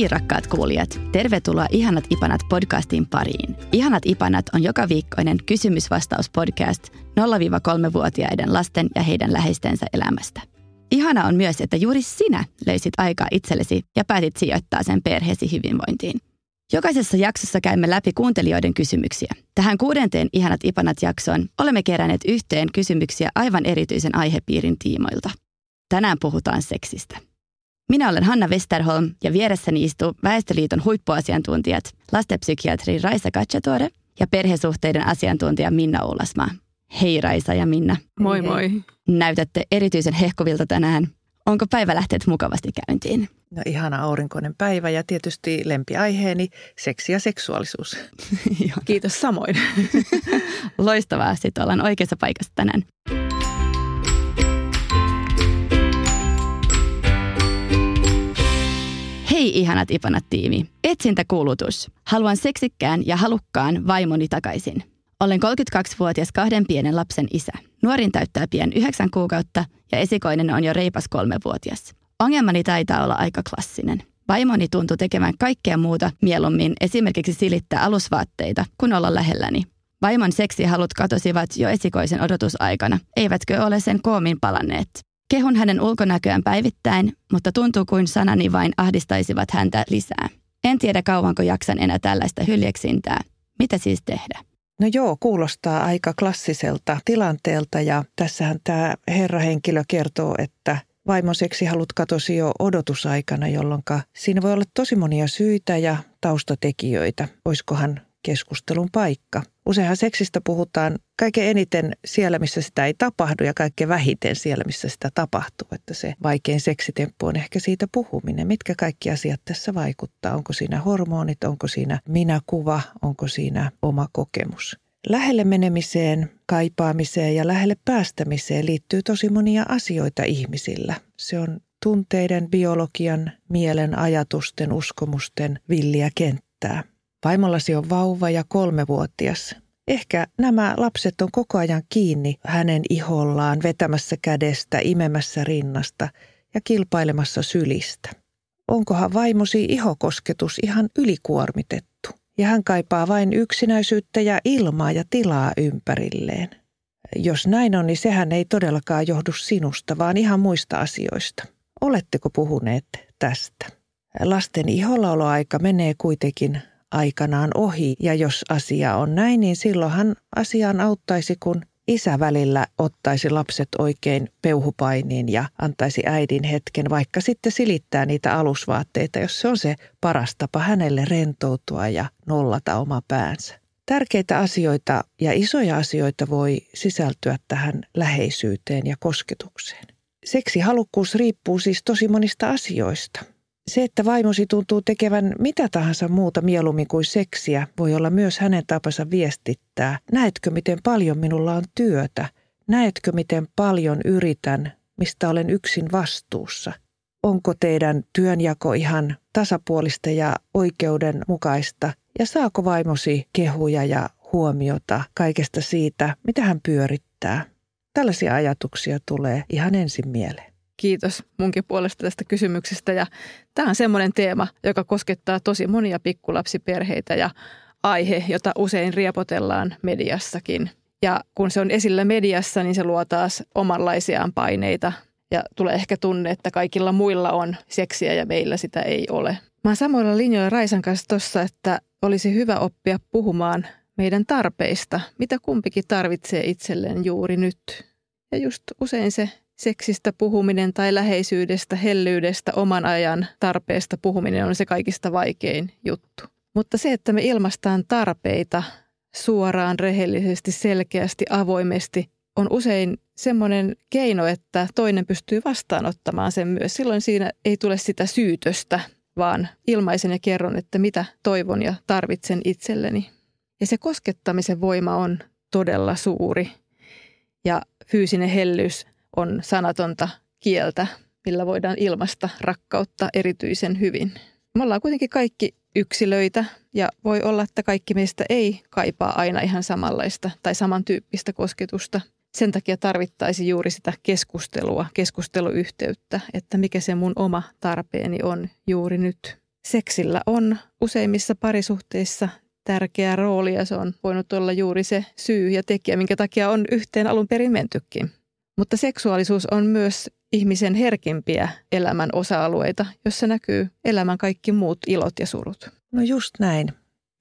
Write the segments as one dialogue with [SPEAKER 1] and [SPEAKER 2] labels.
[SPEAKER 1] Hei rakkaat kuulijat, tervetuloa Ihanat Ipanat podcastin pariin. Ihanat Ipanat on joka viikkoinen kysymysvastauspodcast 0-3-vuotiaiden lasten ja heidän läheistensä elämästä. Ihana on myös, että juuri sinä löysit aikaa itsellesi ja päätit sijoittaa sen perheesi hyvinvointiin. Jokaisessa jaksossa käymme läpi kuuntelijoiden kysymyksiä. Tähän kuudenteen Ihanat Ipanat-jaksoon olemme keränneet yhteen kysymyksiä aivan erityisen aihepiirin tiimoilta. Tänään puhutaan seksistä. Minä olen Hanna Westerholm ja vieressäni istuu Väestöliiton huippuasiantuntijat, lastenpsykiatri Raisa Katsatuore ja perhesuhteiden asiantuntija Minna Oulasmaa. Hei Raisa ja Minna.
[SPEAKER 2] Moi moi.
[SPEAKER 1] Näytätte erityisen hehkuvilta tänään. Onko päivä lähtenyt mukavasti käyntiin?
[SPEAKER 2] No ihana aurinkoinen päivä ja tietysti lempiaiheeni seksi ja seksuaalisuus. Kiitos samoin.
[SPEAKER 1] Loistavaa, sitten ollaan oikeassa paikassa tänään. Hei ihanat ipanat tiimi. Etsintäkuulutus. Haluan seksikkään ja halukkaan vaimoni takaisin. Olen 32-vuotias kahden pienen lapsen isä. Nuorin täyttää pian yhdeksän kuukautta ja esikoinen on jo reipas kolmevuotias. Ongelmani taitaa olla aika klassinen. Vaimoni tuntuu tekemään kaikkea muuta mieluummin esimerkiksi silittää alusvaatteita, kun olla lähelläni. Vaimon seksihalut katosivat jo esikoisen odotusaikana, eivätkö ole sen koomin palanneet. Kehun hänen ulkonäköään päivittäin, mutta tuntuu kuin sanani vain ahdistaisivat häntä lisää. En tiedä kauanko jaksan enää tällaista hyljeksintää. Mitä siis tehdä?
[SPEAKER 2] No joo, kuulostaa aika klassiselta tilanteelta ja tässähän tämä herrahenkilö kertoo, että vaimon seksihalut katosi jo odotusaikana, jolloin siinä voi olla tosi monia syitä ja taustatekijöitä. Oiskohan keskustelun paikka. Useinhan seksistä puhutaan kaiken eniten siellä, missä sitä ei tapahdu ja kaikkein vähiten siellä, missä sitä tapahtuu. Että se vaikein seksitemppu on ehkä siitä puhuminen. Mitkä kaikki asiat tässä vaikuttaa? Onko siinä hormonit, onko siinä minäkuva, onko siinä oma kokemus? Lähelle menemiseen, kaipaamiseen ja lähelle päästämiseen liittyy tosi monia asioita ihmisillä. Se on tunteiden, biologian, mielen, ajatusten, uskomusten villiä kenttää. Vaimollasi on vauva ja kolmevuotias. Ehkä nämä lapset on koko ajan kiinni hänen ihollaan, vetämässä kädestä, imemässä rinnasta ja kilpailemassa sylistä. Onkohan vaimosi ihokosketus ihan ylikuormitettu ja hän kaipaa vain yksinäisyyttä ja ilmaa ja tilaa ympärilleen? Jos näin on, niin sehän ei todellakaan johdu sinusta, vaan ihan muista asioista. Oletteko puhuneet tästä? Lasten ihollaoloaika menee kuitenkin aikanaan ohi ja jos asia on näin, niin silloinhan asiaan auttaisi, kun isä välillä ottaisi lapset oikein peuhupainiin ja antaisi äidin hetken, vaikka sitten silittää niitä alusvaatteita, jos se on se paras tapa hänelle rentoutua ja nollata oma päänsä. Tärkeitä asioita ja isoja asioita voi sisältyä tähän läheisyyteen ja kosketukseen. Seksihalukkuus riippuu siis tosi monista asioista. Se, että vaimosi tuntuu tekevän mitä tahansa muuta mieluummin kuin seksiä, voi olla myös hänen tapansa viestittää. Näetkö, miten paljon minulla on työtä? Näetkö, miten paljon yritän, mistä olen yksin vastuussa? Onko teidän työnjako ihan tasapuolista ja oikeudenmukaista? Ja saako vaimosi kehuja ja huomiota kaikesta siitä, mitä hän pyörittää? Tällaisia ajatuksia tulee ihan ensin mieleen.
[SPEAKER 3] Kiitos munkin puolesta tästä kysymyksestä. Ja tämä on semmoinen teema, joka koskettaa tosi monia pikkulapsiperheitä ja aihe, jota usein riepotellaan mediassakin. Ja kun se on esillä mediassa, niin se luo taas omanlaisiaan paineita ja tulee ehkä tunne, että kaikilla muilla on seksiä ja meillä sitä ei ole. Mä oon samoilla linjoilla Raisan kanssa tuossa, että olisi hyvä oppia puhumaan meidän tarpeista, mitä kumpikin tarvitsee itselleen juuri nyt. Ja just usein se seksistä puhuminen tai läheisyydestä, hellyydestä, oman ajan tarpeesta puhuminen on se kaikista vaikein juttu. Mutta se, että me ilmastaan tarpeita suoraan, rehellisesti, selkeästi, avoimesti, on usein semmoinen keino, että toinen pystyy vastaanottamaan sen myös. Silloin siinä ei tule sitä syytöstä, vaan ilmaisen ja kerron, että mitä toivon ja tarvitsen itselleni. Ja se koskettamisen voima on todella suuri. Ja fyysinen hellyys on sanatonta kieltä, millä voidaan ilmasta rakkautta erityisen hyvin. Me ollaan kuitenkin kaikki yksilöitä ja voi olla, että kaikki meistä ei kaipaa aina ihan samanlaista tai samantyyppistä kosketusta. Sen takia tarvittaisi juuri sitä keskustelua, keskusteluyhteyttä, että mikä se mun oma tarpeeni on juuri nyt. Seksillä on useimmissa parisuhteissa tärkeä rooli ja se on voinut olla juuri se syy ja tekijä, minkä takia on yhteen alun perin mentykin. Mutta seksuaalisuus on myös ihmisen herkimpiä elämän osa-alueita, jossa näkyy elämän kaikki muut ilot ja surut.
[SPEAKER 2] No just näin.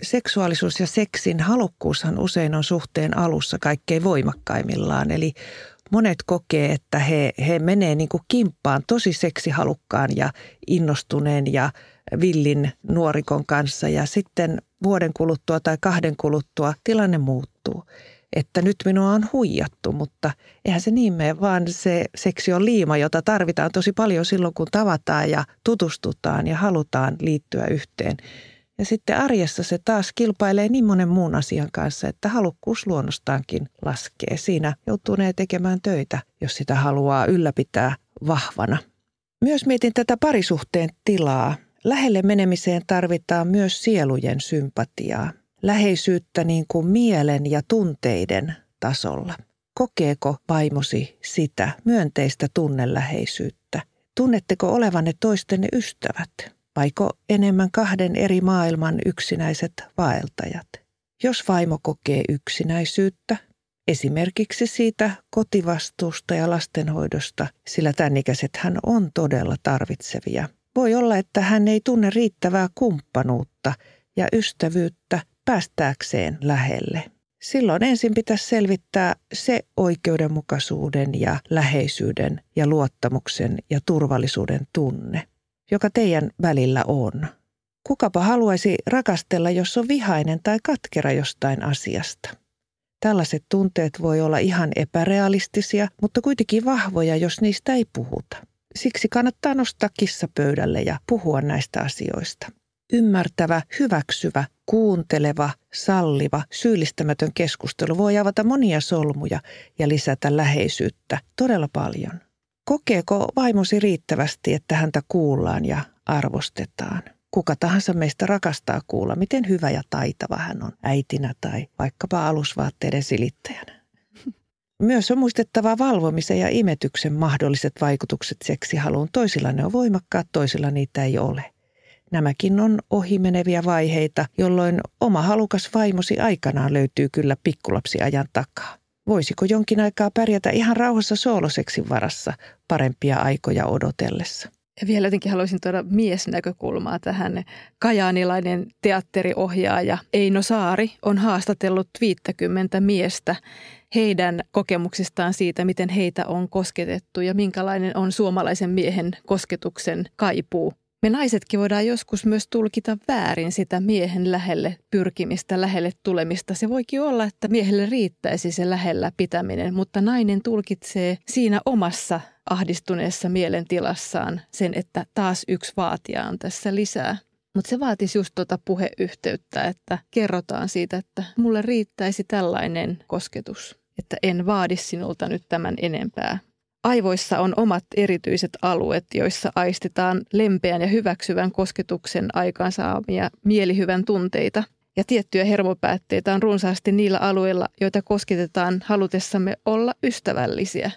[SPEAKER 2] Seksuaalisuus ja seksin halukkuushan usein on suhteen alussa kaikkein voimakkaimmillaan. Eli monet kokee, että he, he menee niin kuin kimppaan tosi seksihalukkaan ja innostuneen ja villin nuorikon kanssa ja sitten vuoden kuluttua tai kahden kuluttua tilanne muuttuu että nyt minua on huijattu, mutta eihän se niin mene, vaan se seksi on liima, jota tarvitaan tosi paljon silloin, kun tavataan ja tutustutaan ja halutaan liittyä yhteen. Ja sitten arjessa se taas kilpailee niin monen muun asian kanssa, että halukkuus luonnostaankin laskee. Siinä joutuu ne tekemään töitä, jos sitä haluaa ylläpitää vahvana. Myös mietin tätä parisuhteen tilaa. Lähelle menemiseen tarvitaan myös sielujen sympatiaa läheisyyttä niin kuin mielen ja tunteiden tasolla. Kokeeko vaimosi sitä myönteistä tunneläheisyyttä? Tunnetteko olevanne toistenne ystävät? Vaiko enemmän kahden eri maailman yksinäiset vaeltajat? Jos vaimo kokee yksinäisyyttä, esimerkiksi siitä kotivastuusta ja lastenhoidosta, sillä tämän ikäiset hän on todella tarvitsevia. Voi olla, että hän ei tunne riittävää kumppanuutta ja ystävyyttä päästääkseen lähelle. Silloin ensin pitäisi selvittää se oikeudenmukaisuuden ja läheisyyden ja luottamuksen ja turvallisuuden tunne, joka teidän välillä on. Kukapa haluaisi rakastella, jos on vihainen tai katkera jostain asiasta. Tällaiset tunteet voi olla ihan epärealistisia, mutta kuitenkin vahvoja, jos niistä ei puhuta. Siksi kannattaa nostaa kissa pöydälle ja puhua näistä asioista. Ymmärtävä, hyväksyvä, kuunteleva, salliva, syyllistämätön keskustelu voi avata monia solmuja ja lisätä läheisyyttä todella paljon. Kokeeko vaimosi riittävästi, että häntä kuullaan ja arvostetaan? Kuka tahansa meistä rakastaa kuulla, miten hyvä ja taitava hän on äitinä tai vaikkapa alusvaatteiden silittäjänä. Myös on muistettava valvomisen ja imetyksen mahdolliset vaikutukset seksihaluun. Toisilla ne on voimakkaat, toisilla niitä ei ole – Nämäkin on ohimeneviä vaiheita, jolloin oma halukas vaimosi aikanaan löytyy kyllä pikkulapsiajan takaa. Voisiko jonkin aikaa pärjätä ihan rauhassa sooloseksin varassa parempia aikoja odotellessa?
[SPEAKER 3] Ja vielä jotenkin haluaisin tuoda miesnäkökulmaa tähän. Kajaanilainen teatteriohjaaja Eino Saari on haastatellut 50 miestä heidän kokemuksistaan siitä, miten heitä on kosketettu ja minkälainen on suomalaisen miehen kosketuksen kaipuu me naisetkin voidaan joskus myös tulkita väärin sitä miehen lähelle pyrkimistä, lähelle tulemista. Se voikin olla, että miehelle riittäisi se lähellä pitäminen, mutta nainen tulkitsee siinä omassa ahdistuneessa mielentilassaan sen, että taas yksi vaatija on tässä lisää. Mutta se vaatisi just tuota puheyhteyttä, että kerrotaan siitä, että mulle riittäisi tällainen kosketus, että en vaadi sinulta nyt tämän enempää. Aivoissa on omat erityiset alueet, joissa aistetaan lempeän ja hyväksyvän kosketuksen aikaansaamia mielihyvän tunteita. Ja tiettyjä hermopäätteitä on runsaasti niillä alueilla, joita kosketetaan halutessamme olla ystävällisiä.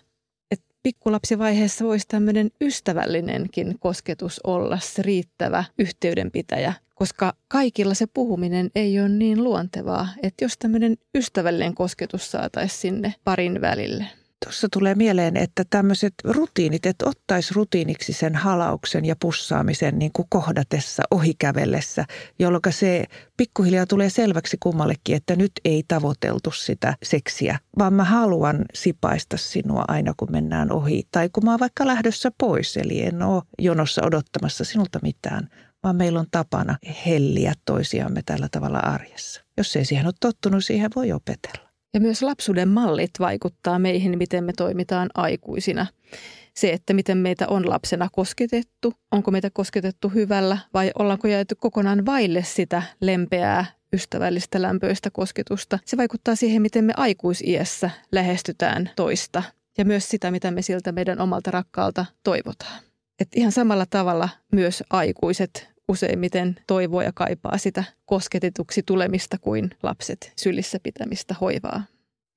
[SPEAKER 3] Et pikkulapsivaiheessa voisi tämmöinen ystävällinenkin kosketus olla se riittävä yhteydenpitäjä, koska kaikilla se puhuminen ei ole niin luontevaa, että jos tämmöinen ystävällinen kosketus saataisiin sinne parin välille –
[SPEAKER 2] Tuossa tulee mieleen, että tämmöiset rutiinit, että ottaisi rutiiniksi sen halauksen ja pussaamisen niin kuin kohdatessa, ohikävellessä, jolloin se pikkuhiljaa tulee selväksi kummallekin, että nyt ei tavoiteltu sitä seksiä, vaan mä haluan sipaista sinua aina kun mennään ohi. Tai kun mä oon vaikka lähdössä pois, eli en ole jonossa odottamassa sinulta mitään, vaan meillä on tapana helliä toisiamme tällä tavalla arjessa. Jos ei siihen ole tottunut, siihen voi opetella.
[SPEAKER 3] Ja myös lapsuuden mallit vaikuttaa meihin, miten me toimitaan aikuisina. Se, että miten meitä on lapsena kosketettu, onko meitä kosketettu hyvällä vai ollaanko jääty kokonaan vaille sitä lempeää, ystävällistä, lämpöistä kosketusta. Se vaikuttaa siihen, miten me aikuisiässä lähestytään toista ja myös sitä, mitä me siltä meidän omalta rakkaalta toivotaan. Et ihan samalla tavalla myös aikuiset useimmiten toivoo ja kaipaa sitä kosketetuksi tulemista kuin lapset sylissä pitämistä hoivaa.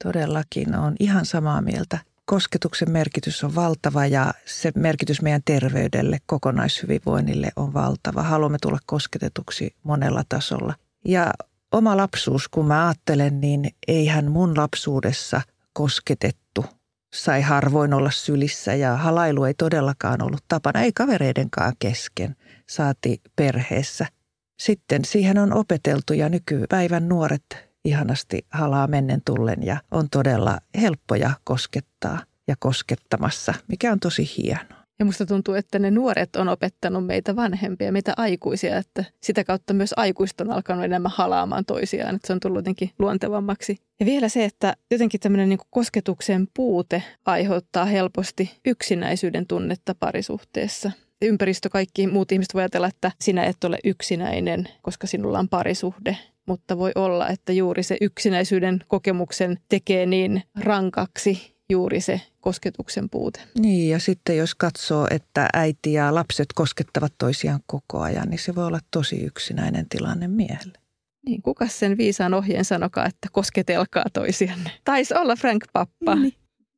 [SPEAKER 2] Todellakin on ihan samaa mieltä. Kosketuksen merkitys on valtava ja se merkitys meidän terveydelle, kokonaishyvinvoinnille on valtava. Haluamme tulla kosketetuksi monella tasolla. Ja oma lapsuus, kun mä ajattelen, niin eihän mun lapsuudessa kosketettu. Sai harvoin olla sylissä ja halailu ei todellakaan ollut tapana, ei kavereidenkaan kesken – saati perheessä. Sitten siihen on opeteltu ja nykypäivän nuoret ihanasti halaa mennen tullen ja on todella helppoja koskettaa ja koskettamassa, mikä on tosi hienoa.
[SPEAKER 3] Ja musta tuntuu, että ne nuoret on opettanut meitä vanhempia, meitä aikuisia, että sitä kautta myös aikuiset on alkanut enemmän halaamaan toisiaan, että se on tullut jotenkin luontevammaksi. Ja vielä se, että jotenkin tämmöinen niin kosketuksen puute aiheuttaa helposti yksinäisyyden tunnetta parisuhteessa ympäristö, kaikki muut ihmiset voi ajatella, että sinä et ole yksinäinen, koska sinulla on parisuhde. Mutta voi olla, että juuri se yksinäisyyden kokemuksen tekee niin rankaksi juuri se kosketuksen puute.
[SPEAKER 2] Niin ja sitten jos katsoo, että äiti ja lapset koskettavat toisiaan koko ajan, niin se voi olla tosi yksinäinen tilanne miehelle.
[SPEAKER 3] Niin, kuka sen viisaan ohjeen sanokaa, että kosketelkaa toisianne? Taisi olla Frank Pappa. Niin.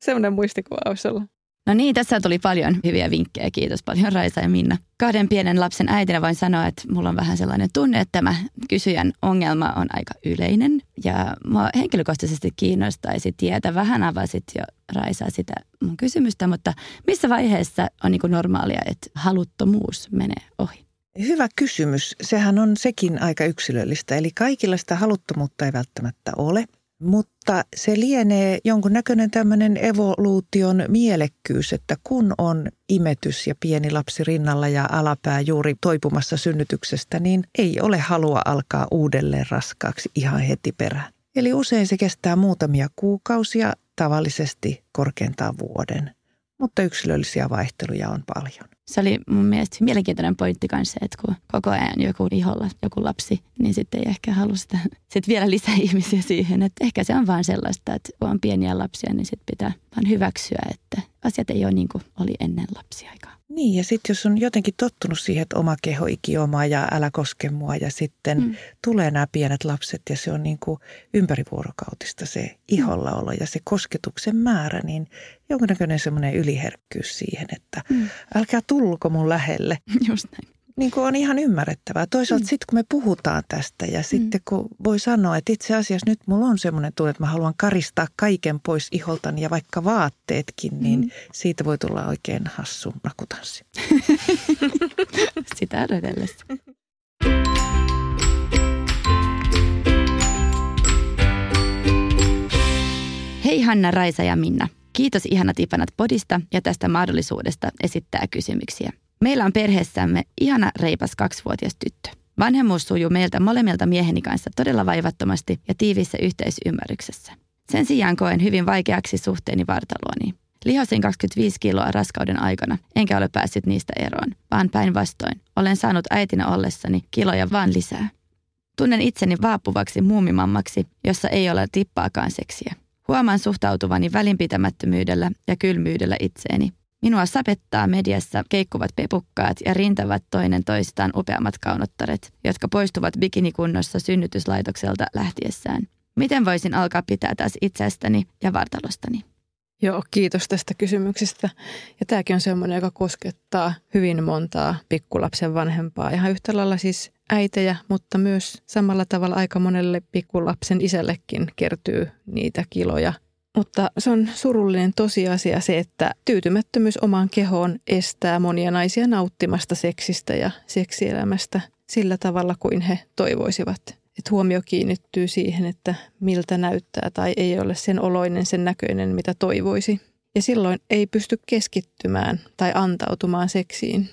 [SPEAKER 3] Semmoinen muistikuva olisi olla.
[SPEAKER 1] No niin, tässä tuli paljon hyviä vinkkejä. Kiitos paljon Raisa ja Minna. Kahden pienen lapsen äitinä voin sanoa, että mulla on vähän sellainen tunne, että tämä kysyjän ongelma on aika yleinen. Ja mua henkilökohtaisesti kiinnostaisi tietää, vähän avasit jo Raisa sitä mun kysymystä, mutta missä vaiheessa on niin normaalia, että haluttomuus menee ohi?
[SPEAKER 2] Hyvä kysymys. Sehän on sekin aika yksilöllistä. Eli kaikilla sitä haluttomuutta ei välttämättä ole. Mutta se lienee jonkunnäköinen tämmöinen evoluution mielekkyys, että kun on imetys ja pieni lapsi rinnalla ja alapää juuri toipumassa synnytyksestä, niin ei ole halua alkaa uudelleen raskaaksi ihan heti perään. Eli usein se kestää muutamia kuukausia, tavallisesti korkeintaan vuoden, mutta yksilöllisiä vaihteluja on paljon
[SPEAKER 1] se oli mun mielestä mielenkiintoinen pointti kanssa, että kun koko ajan joku iholla joku lapsi, niin sitten ei ehkä halua sitä sit vielä lisää ihmisiä siihen. Että ehkä se on vaan sellaista, että kun on pieniä lapsia, niin sitten pitää vaan hyväksyä, että asiat ei ole niin kuin oli ennen lapsiaikaa.
[SPEAKER 2] Niin ja sitten jos on jotenkin tottunut siihen, että oma keho ikioma ja älä koske mua ja sitten mm. tulee nämä pienet lapset ja se on niin kuin ympärivuorokautista se ihollaolo ja se kosketuksen määrä, niin jonkinnäköinen semmoinen yliherkkyys siihen, että mm. älkää tulko mun lähelle.
[SPEAKER 1] Just näin
[SPEAKER 2] niin kuin on ihan ymmärrettävää. Toisaalta mm. sitten kun me puhutaan tästä ja mm. sitten kun voi sanoa, että itse asiassa nyt mulla on semmoinen tunne, että mä haluan karistaa kaiken pois iholtani ja vaikka vaatteetkin, niin mm. siitä voi tulla oikein hassu nakutanssi.
[SPEAKER 1] Sitä odotellessa. Hei Hanna, Raisa ja Minna. Kiitos ihanat Ipanat podista ja tästä mahdollisuudesta esittää kysymyksiä. Meillä on perheessämme ihana reipas kaksivuotias tyttö. Vanhemmuus sujuu meiltä molemmilta mieheni kanssa todella vaivattomasti ja tiivissä yhteisymmärryksessä. Sen sijaan koen hyvin vaikeaksi suhteeni vartalooni. Lihosin 25 kiloa raskauden aikana, enkä ole päässyt niistä eroon, vaan päinvastoin. Olen saanut äitinä ollessani kiloja vaan lisää. Tunnen itseni vaapuvaksi muumimammaksi, jossa ei ole tippaakaan seksiä. Huomaan suhtautuvani välinpitämättömyydellä ja kylmyydellä itseeni, Minua sapettaa mediassa keikkuvat pepukkaat ja rintävät toinen toistaan upeammat kaunottaret, jotka poistuvat bikinikunnossa synnytyslaitokselta lähtiessään. Miten voisin alkaa pitää taas itsestäni ja vartalostani?
[SPEAKER 3] Joo, kiitos tästä kysymyksestä. Ja tämäkin on semmoinen, joka koskettaa hyvin montaa pikkulapsen vanhempaa. Ihan yhtä lailla siis äitejä, mutta myös samalla tavalla aika monelle pikkulapsen isällekin kertyy niitä kiloja Mutta se on surullinen tosiasia se, että tyytymättömyys omaan kehoon estää monia naisia nauttimasta seksistä ja seksielämästä sillä tavalla kuin he toivoisivat. Että huomio kiinnittyy siihen, että miltä näyttää tai ei ole sen oloinen, sen näköinen, mitä toivoisi. Ja silloin ei pysty keskittymään tai antautumaan seksiin.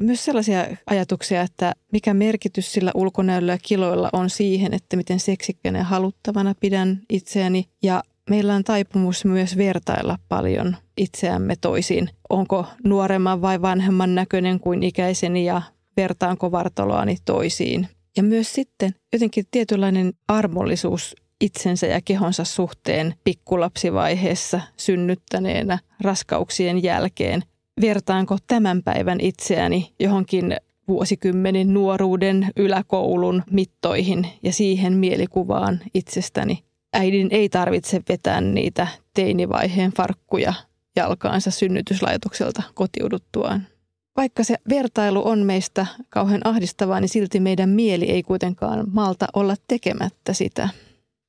[SPEAKER 3] Myös sellaisia ajatuksia, että mikä merkitys sillä ulkonäöllä ja kiloilla on siihen, että miten seksikkänä ja haluttavana pidän itseäni. Ja meillä on taipumus myös vertailla paljon itseämme toisiin. Onko nuoremman vai vanhemman näköinen kuin ikäiseni ja vertaanko vartaloani toisiin. Ja myös sitten jotenkin tietynlainen armollisuus itsensä ja kehonsa suhteen pikkulapsivaiheessa synnyttäneenä raskauksien jälkeen. Vertaanko tämän päivän itseäni johonkin vuosikymmenin nuoruuden yläkoulun mittoihin ja siihen mielikuvaan itsestäni. Äidin ei tarvitse vetää niitä teinivaiheen farkkuja jalkaansa synnytyslaitokselta kotiuduttuaan. Vaikka se vertailu on meistä kauhean ahdistavaa, niin silti meidän mieli ei kuitenkaan malta olla tekemättä sitä.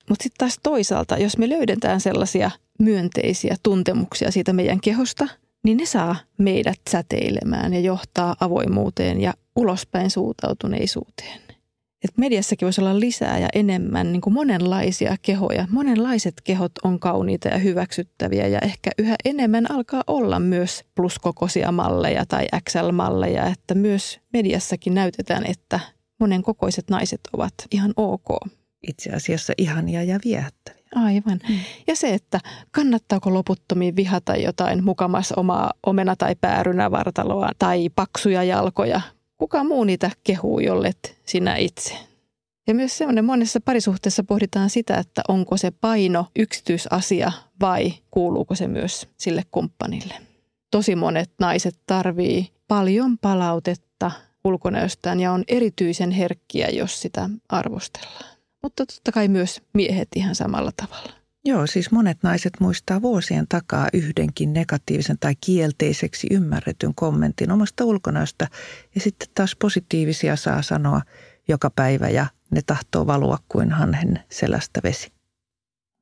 [SPEAKER 3] Mutta sitten taas toisaalta, jos me löydetään sellaisia myönteisiä tuntemuksia siitä meidän kehosta, niin ne saa meidät säteilemään ja johtaa avoimuuteen ja ulospäin suutautuneisuuteen. Et mediassakin voisi olla lisää ja enemmän niin kuin monenlaisia kehoja. Monenlaiset kehot on kauniita ja hyväksyttäviä ja ehkä yhä enemmän alkaa olla myös pluskokoisia malleja tai XL-malleja, että myös mediassakin näytetään, että monenkokoiset naiset ovat ihan ok
[SPEAKER 2] itse asiassa ihania ja viehättäviä.
[SPEAKER 3] Aivan. Mm. Ja se, että kannattaako loputtomiin vihata jotain mukamas omaa omena- tai päärynävartaloa tai paksuja jalkoja. Kuka muu niitä kehuu, jollet sinä itse? Ja myös semmoinen monessa parisuhteessa pohditaan sitä, että onko se paino yksityisasia vai kuuluuko se myös sille kumppanille. Tosi monet naiset tarvii paljon palautetta ulkonäöstään ja on erityisen herkkiä, jos sitä arvostellaan mutta totta kai myös miehet ihan samalla tavalla.
[SPEAKER 2] Joo, siis monet naiset muistaa vuosien takaa yhdenkin negatiivisen tai kielteiseksi ymmärretyn kommentin omasta ulkonäöstä ja sitten taas positiivisia saa sanoa joka päivä ja ne tahtoo valua kuin hanhen selästä vesi.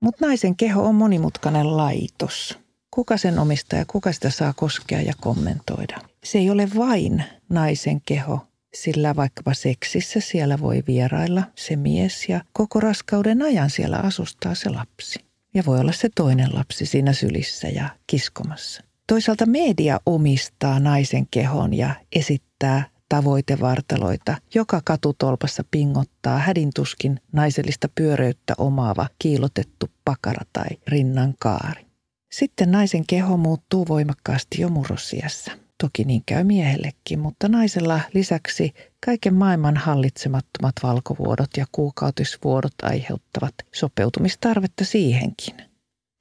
[SPEAKER 2] Mutta naisen keho on monimutkainen laitos. Kuka sen omistaa ja kuka sitä saa koskea ja kommentoida? Se ei ole vain naisen keho, sillä vaikkapa seksissä siellä voi vierailla se mies ja koko raskauden ajan siellä asustaa se lapsi. Ja voi olla se toinen lapsi siinä sylissä ja kiskomassa. Toisaalta media omistaa naisen kehon ja esittää tavoitevartaloita. Joka katutolpassa pingottaa hädintuskin naisellista pyöreyttä omaava kiilotettu pakara tai rinnan kaari. Sitten naisen keho muuttuu voimakkaasti jo murrosiässä. Toki niin käy miehellekin, mutta naisella lisäksi kaiken maailman hallitsemattomat valkovuodot ja kuukautisvuodot aiheuttavat sopeutumistarvetta siihenkin.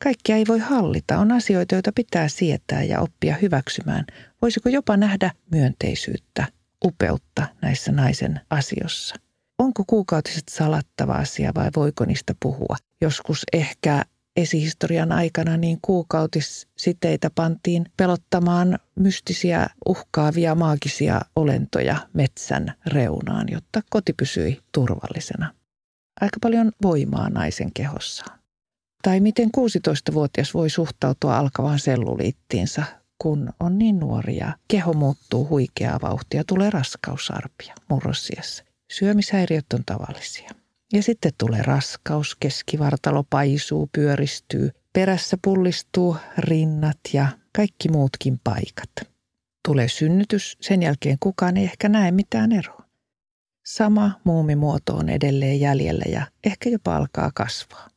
[SPEAKER 2] Kaikkia ei voi hallita, on asioita, joita pitää sietää ja oppia hyväksymään. Voisiko jopa nähdä myönteisyyttä, upeutta näissä naisen asioissa? Onko kuukautiset salattava asia vai voiko niistä puhua? Joskus ehkä esihistorian aikana niin kuukautissiteitä pantiin pelottamaan mystisiä, uhkaavia, maagisia olentoja metsän reunaan, jotta koti pysyi turvallisena. Aika paljon voimaa naisen kehossaan. Tai miten 16-vuotias voi suhtautua alkavaan selluliittiinsa, kun on niin nuoria. Keho muuttuu huikeaa vauhtia, tulee raskausarpia murrosiassa. Syömishäiriöt on tavallisia. Ja sitten tulee raskaus, keskivartalo paisuu, pyöristyy, perässä pullistuu rinnat ja kaikki muutkin paikat. Tulee synnytys, sen jälkeen kukaan ei ehkä näe mitään eroa. Sama muumimuoto on edelleen jäljellä ja ehkä jopa alkaa kasvaa.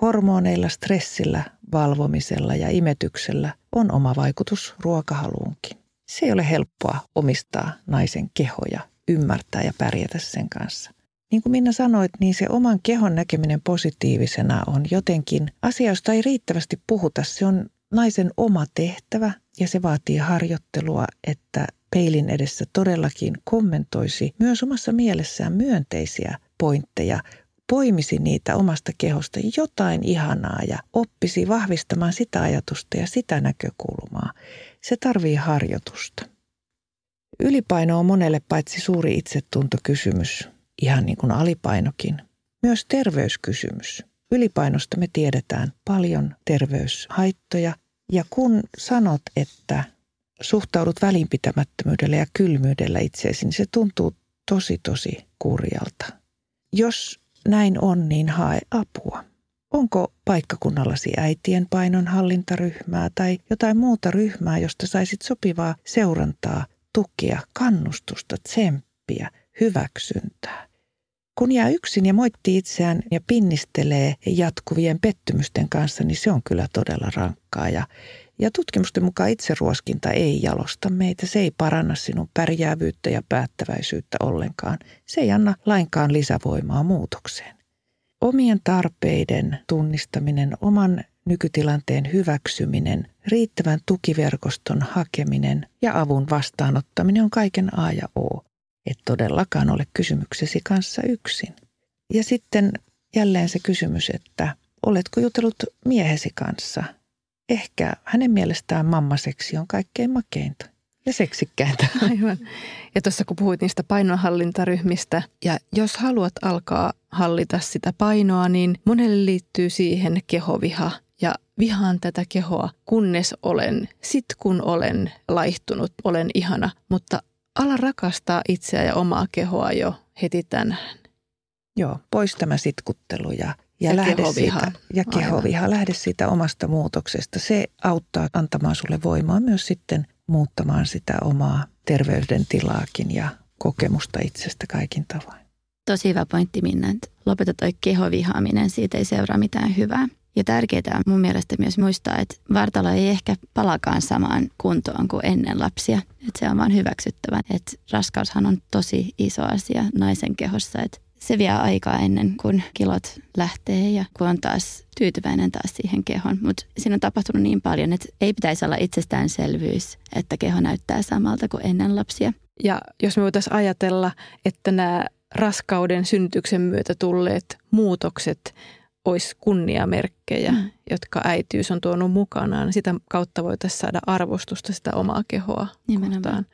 [SPEAKER 2] Hormoneilla, stressillä, valvomisella ja imetyksellä on oma vaikutus ruokahaluunkin. Se ei ole helppoa omistaa naisen kehoja, ymmärtää ja pärjätä sen kanssa. Niin kuin Minna sanoit, niin se oman kehon näkeminen positiivisena on jotenkin asia, josta ei riittävästi puhuta. Se on naisen oma tehtävä ja se vaatii harjoittelua, että peilin edessä todellakin kommentoisi myös omassa mielessään myönteisiä pointteja, poimisi niitä omasta kehosta jotain ihanaa ja oppisi vahvistamaan sitä ajatusta ja sitä näkökulmaa. Se tarvii harjoitusta. Ylipaino on monelle paitsi suuri itsetuntokysymys, ihan niin kuin alipainokin, myös terveyskysymys. Ylipainosta me tiedetään paljon terveyshaittoja ja kun sanot, että suhtaudut välinpitämättömyydellä ja kylmyydellä itseesi, niin se tuntuu tosi tosi kurjalta. Jos näin on, niin hae apua. Onko paikkakunnallasi äitien painonhallintaryhmää tai jotain muuta ryhmää, josta saisit sopivaa seurantaa, tukea, kannustusta, tsemppiä, hyväksyntää? Kun jää yksin ja moittii itseään ja pinnistelee jatkuvien pettymysten kanssa, niin se on kyllä todella rankkaa. Ja, ja tutkimusten mukaan itseruoskinta ei jalosta meitä, se ei paranna sinun pärjäävyyttä ja päättäväisyyttä ollenkaan. Se ei anna lainkaan lisävoimaa muutokseen. Omien tarpeiden tunnistaminen, oman nykytilanteen hyväksyminen, riittävän tukiverkoston hakeminen ja avun vastaanottaminen on kaiken A ja O. Et todellakaan ole kysymyksesi kanssa yksin. Ja sitten jälleen se kysymys, että oletko jutellut miehesi kanssa? Ehkä hänen mielestään mammaseksi on kaikkein makeinta ja seksikkäintä.
[SPEAKER 3] Aivan. Ja tuossa kun puhuit niistä painonhallintaryhmistä, ja jos haluat alkaa hallita sitä painoa, niin monelle liittyy siihen kehoviha. Ja vihaan tätä kehoa, kunnes olen, sit kun olen laihtunut, olen ihana. Mutta ala rakastaa itseä ja omaa kehoa jo heti tänään.
[SPEAKER 2] Joo, pois tämä sitkuttelu ja, ja, ja lähde kehoviha. Siitä, ja kehoviha. Aivan. Lähde siitä omasta muutoksesta. Se auttaa antamaan sulle voimaa myös sitten muuttamaan sitä omaa terveydentilaakin ja kokemusta itsestä kaikin tavoin.
[SPEAKER 1] Tosi hyvä pointti Minna, että lopeta toi kehovihaaminen, siitä ei seuraa mitään hyvää. Ja tärkeää mun mielestä myös muistaa, että vartalo ei ehkä palakaan samaan kuntoon kuin ennen lapsia. Että se on vaan hyväksyttävä. Että raskaushan on tosi iso asia naisen kehossa. Että se vie aikaa ennen kuin kilot lähtee ja kun on taas tyytyväinen taas siihen kehon. Mutta siinä on tapahtunut niin paljon, että ei pitäisi olla itsestäänselvyys, että keho näyttää samalta kuin ennen lapsia.
[SPEAKER 3] Ja jos me voitaisiin ajatella, että nämä raskauden synnytyksen myötä tulleet muutokset olisi kunniamerkkejä, mm. jotka äitiys on tuonut mukanaan. Sitä kautta voitaisiin saada arvostusta sitä omaa kehoa Nimenomaan. kohtaan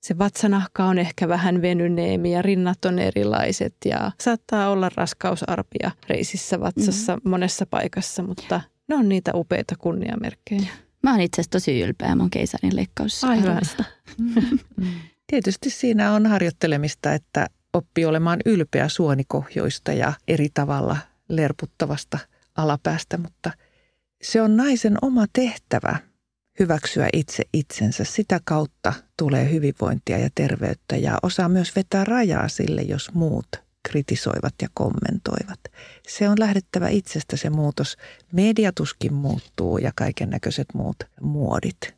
[SPEAKER 3] se vatsanahka on ehkä vähän venyneempi ja rinnat on erilaiset ja saattaa olla raskausarpia reisissä vatsassa mm. monessa paikassa, mutta ne on niitä upeita kunniamerkkejä.
[SPEAKER 1] Mä oon itse asiassa tosi ylpeä mun keisarin leikkaus. Aivan.
[SPEAKER 2] Tietysti siinä on harjoittelemista, että oppii olemaan ylpeä suonikohjoista ja eri tavalla lerputtavasta alapäästä, mutta se on naisen oma tehtävä hyväksyä itse itsensä. Sitä kautta tulee hyvinvointia ja terveyttä ja osaa myös vetää rajaa sille, jos muut kritisoivat ja kommentoivat. Se on lähdettävä itsestä se muutos. Mediatuskin muuttuu ja kaiken näköiset muut muodit.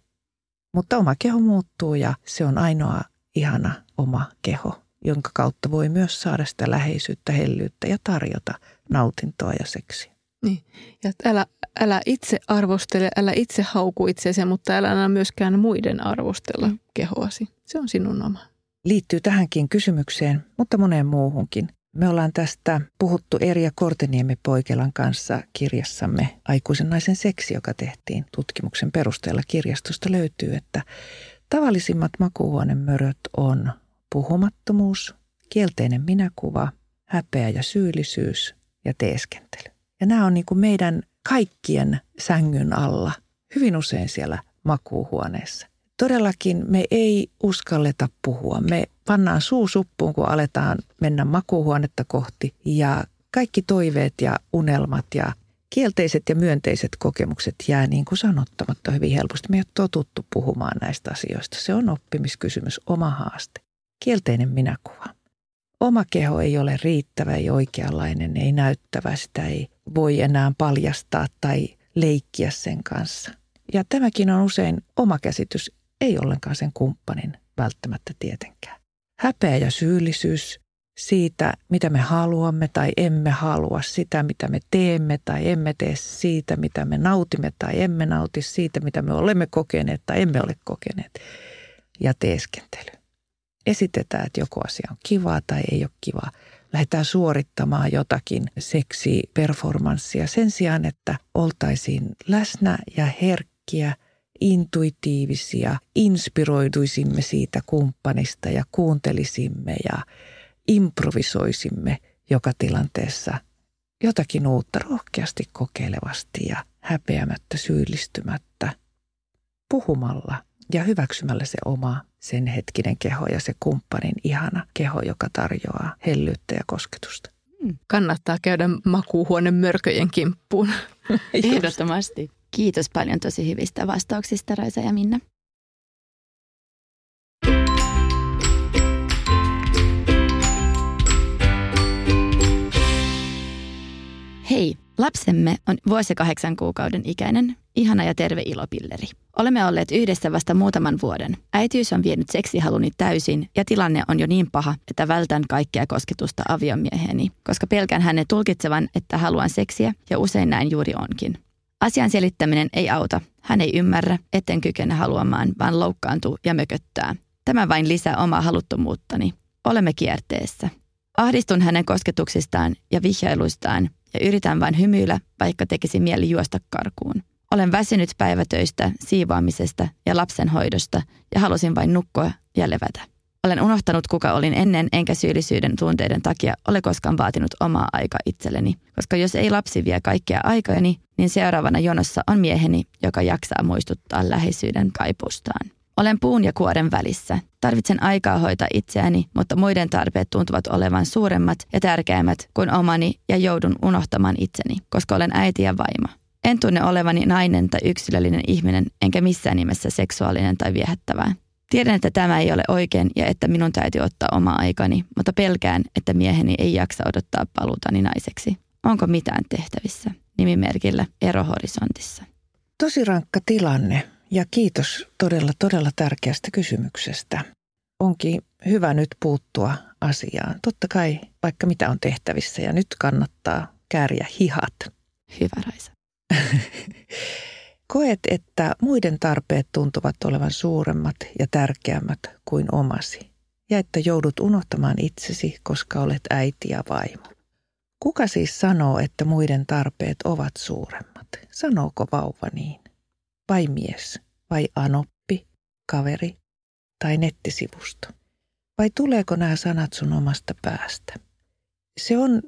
[SPEAKER 2] Mutta oma keho muuttuu ja se on ainoa ihana oma keho, jonka kautta voi myös saada sitä läheisyyttä, hellyyttä ja tarjota nautintoa ja seksiä.
[SPEAKER 3] Niin. Ja älä, älä itse arvostele, älä itse hauku itseäsi, mutta älä anna myöskään muiden arvostella mm. kehoasi. Se on sinun oma.
[SPEAKER 2] Liittyy tähänkin kysymykseen, mutta moneen muuhunkin. Me ollaan tästä puhuttu Erja Korteniemi Poikelan kanssa kirjassamme Aikuisen naisen seksi, joka tehtiin tutkimuksen perusteella kirjastosta löytyy, että tavallisimmat makuuhuonemöröt on puhumattomuus, kielteinen minäkuva, häpeä ja syyllisyys ja teeskentely. Ja nämä on niin kuin meidän kaikkien sängyn alla, hyvin usein siellä makuuhuoneessa. Todellakin me ei uskalleta puhua. Me pannaan suu suppuun, kun aletaan mennä makuuhuonetta kohti ja kaikki toiveet ja unelmat ja kielteiset ja myönteiset kokemukset jää niin kuin sanottamatta hyvin helposti. Me ei ole totuttu puhumaan näistä asioista. Se on oppimiskysymys, oma haaste. Kielteinen minäkuva. Oma keho ei ole riittävä, ei oikeanlainen, ei näyttävä, sitä ei voi enää paljastaa tai leikkiä sen kanssa. Ja tämäkin on usein oma käsitys, ei ollenkaan sen kumppanin välttämättä tietenkään. Häpeä ja syyllisyys siitä, mitä me haluamme tai emme halua, sitä, mitä me teemme tai emme tee, siitä, mitä me nautimme tai emme nauti, siitä, mitä me olemme kokeneet tai emme ole kokeneet. Ja teeskentely. Esitetään, että joku asia on kivaa tai ei ole kivaa. Lähdetään suorittamaan jotakin seksiperformanssia sen sijaan, että oltaisiin läsnä ja herkkiä, intuitiivisia, inspiroituisimme siitä kumppanista ja kuuntelisimme ja improvisoisimme joka tilanteessa jotakin uutta rohkeasti kokeilevasti ja häpeämättä syyllistymättä, puhumalla ja hyväksymällä se oma sen hetkinen keho ja se kumppanin ihana keho, joka tarjoaa hellyyttä ja kosketusta.
[SPEAKER 3] Hmm. Kannattaa käydä makuuhuoneen mörköjen kimppuun.
[SPEAKER 1] Ehdottomasti. Kiitos paljon tosi hyvistä vastauksista Raisa ja Minna. Hei, lapsemme on vuosi kahdeksan kuukauden ikäinen, ihana ja terve ilopilleri. Olemme olleet yhdessä vasta muutaman vuoden. Äitiys on vienyt seksihaluni täysin ja tilanne on jo niin paha, että vältän kaikkea kosketusta aviomieheeni, koska pelkään hänen tulkitsevan, että haluan seksiä ja usein näin juuri onkin. Asian selittäminen ei auta. Hän ei ymmärrä, etten kykene haluamaan, vaan loukkaantuu ja mököttää. Tämä vain lisää omaa haluttomuuttani. Olemme kierteessä. Ahdistun hänen kosketuksistaan ja vihjailuistaan ja yritän vain hymyillä, vaikka tekisi mieli juosta karkuun. Olen väsynyt päivätöistä, siivoamisesta ja lapsenhoidosta ja halusin vain nukkua ja levätä. Olen unohtanut, kuka olin ennen, enkä syyllisyyden tunteiden takia ole koskaan vaatinut omaa aikaa itselleni. Koska jos ei lapsi vie kaikkea aikojani, niin seuraavana jonossa on mieheni, joka jaksaa muistuttaa läheisyyden kaipustaan. Olen puun ja kuoren välissä. Tarvitsen aikaa hoitaa itseäni, mutta muiden tarpeet tuntuvat olevan suuremmat ja tärkeämmät kuin omani ja joudun unohtamaan itseni, koska olen äiti ja vaimo. En tunne olevani nainen tai yksilöllinen ihminen, enkä missään nimessä seksuaalinen tai viehättävää. Tiedän, että tämä ei ole oikein ja että minun täytyy ottaa oma aikani, mutta pelkään, että mieheni ei jaksa odottaa paluutani naiseksi. Onko mitään tehtävissä? Nimimerkillä erohorisontissa.
[SPEAKER 2] Tosi rankka tilanne ja kiitos todella, todella tärkeästä kysymyksestä. Onkin hyvä nyt puuttua asiaan. Totta kai vaikka mitä on tehtävissä ja nyt kannattaa kääriä hihat.
[SPEAKER 1] Hyvä Raisa.
[SPEAKER 2] Koet, että muiden tarpeet tuntuvat olevan suuremmat ja tärkeämmät kuin omasi, ja että joudut unohtamaan itsesi, koska olet äiti ja vaimo. Kuka siis sanoo, että muiden tarpeet ovat suuremmat? Sanooko vauva niin? Vai mies? Vai anoppi? Kaveri? Tai nettisivusto? Vai tuleeko nämä sanat sun omasta päästä? Se on,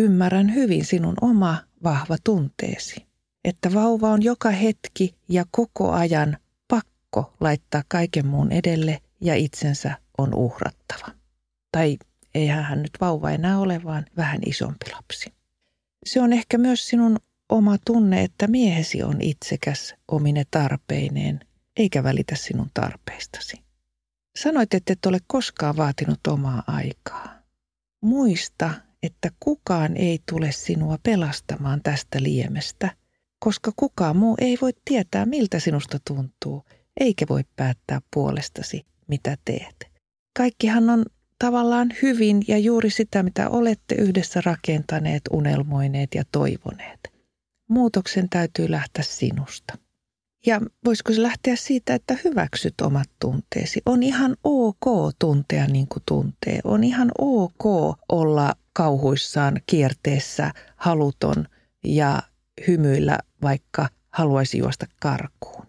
[SPEAKER 2] ymmärrän hyvin, sinun oma vahva tunteesi että vauva on joka hetki ja koko ajan pakko laittaa kaiken muun edelle ja itsensä on uhrattava. Tai eihän hän nyt vauva enää ole, vaan vähän isompi lapsi. Se on ehkä myös sinun oma tunne, että miehesi on itsekäs omine tarpeineen, eikä välitä sinun tarpeistasi. Sanoit, että et ole koskaan vaatinut omaa aikaa. Muista, että kukaan ei tule sinua pelastamaan tästä liemestä – koska kukaan muu ei voi tietää, miltä sinusta tuntuu, eikä voi päättää puolestasi, mitä teet. Kaikkihan on tavallaan hyvin ja juuri sitä, mitä olette yhdessä rakentaneet, unelmoineet ja toivoneet. Muutoksen täytyy lähteä sinusta. Ja voisiko se lähteä siitä, että hyväksyt omat tunteesi? On ihan ok tuntea niin kuin tuntee. On ihan ok olla kauhuissaan kierteessä haluton ja hymyillä, vaikka haluaisi juosta karkuun.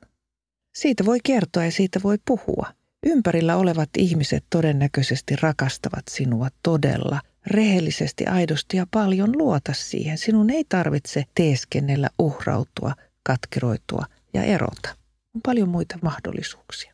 [SPEAKER 2] Siitä voi kertoa ja siitä voi puhua. Ympärillä olevat ihmiset todennäköisesti rakastavat sinua todella, rehellisesti, aidosti ja paljon luota siihen. Sinun ei tarvitse teeskennellä, uhrautua, katkeroitua ja erota. On paljon muita mahdollisuuksia.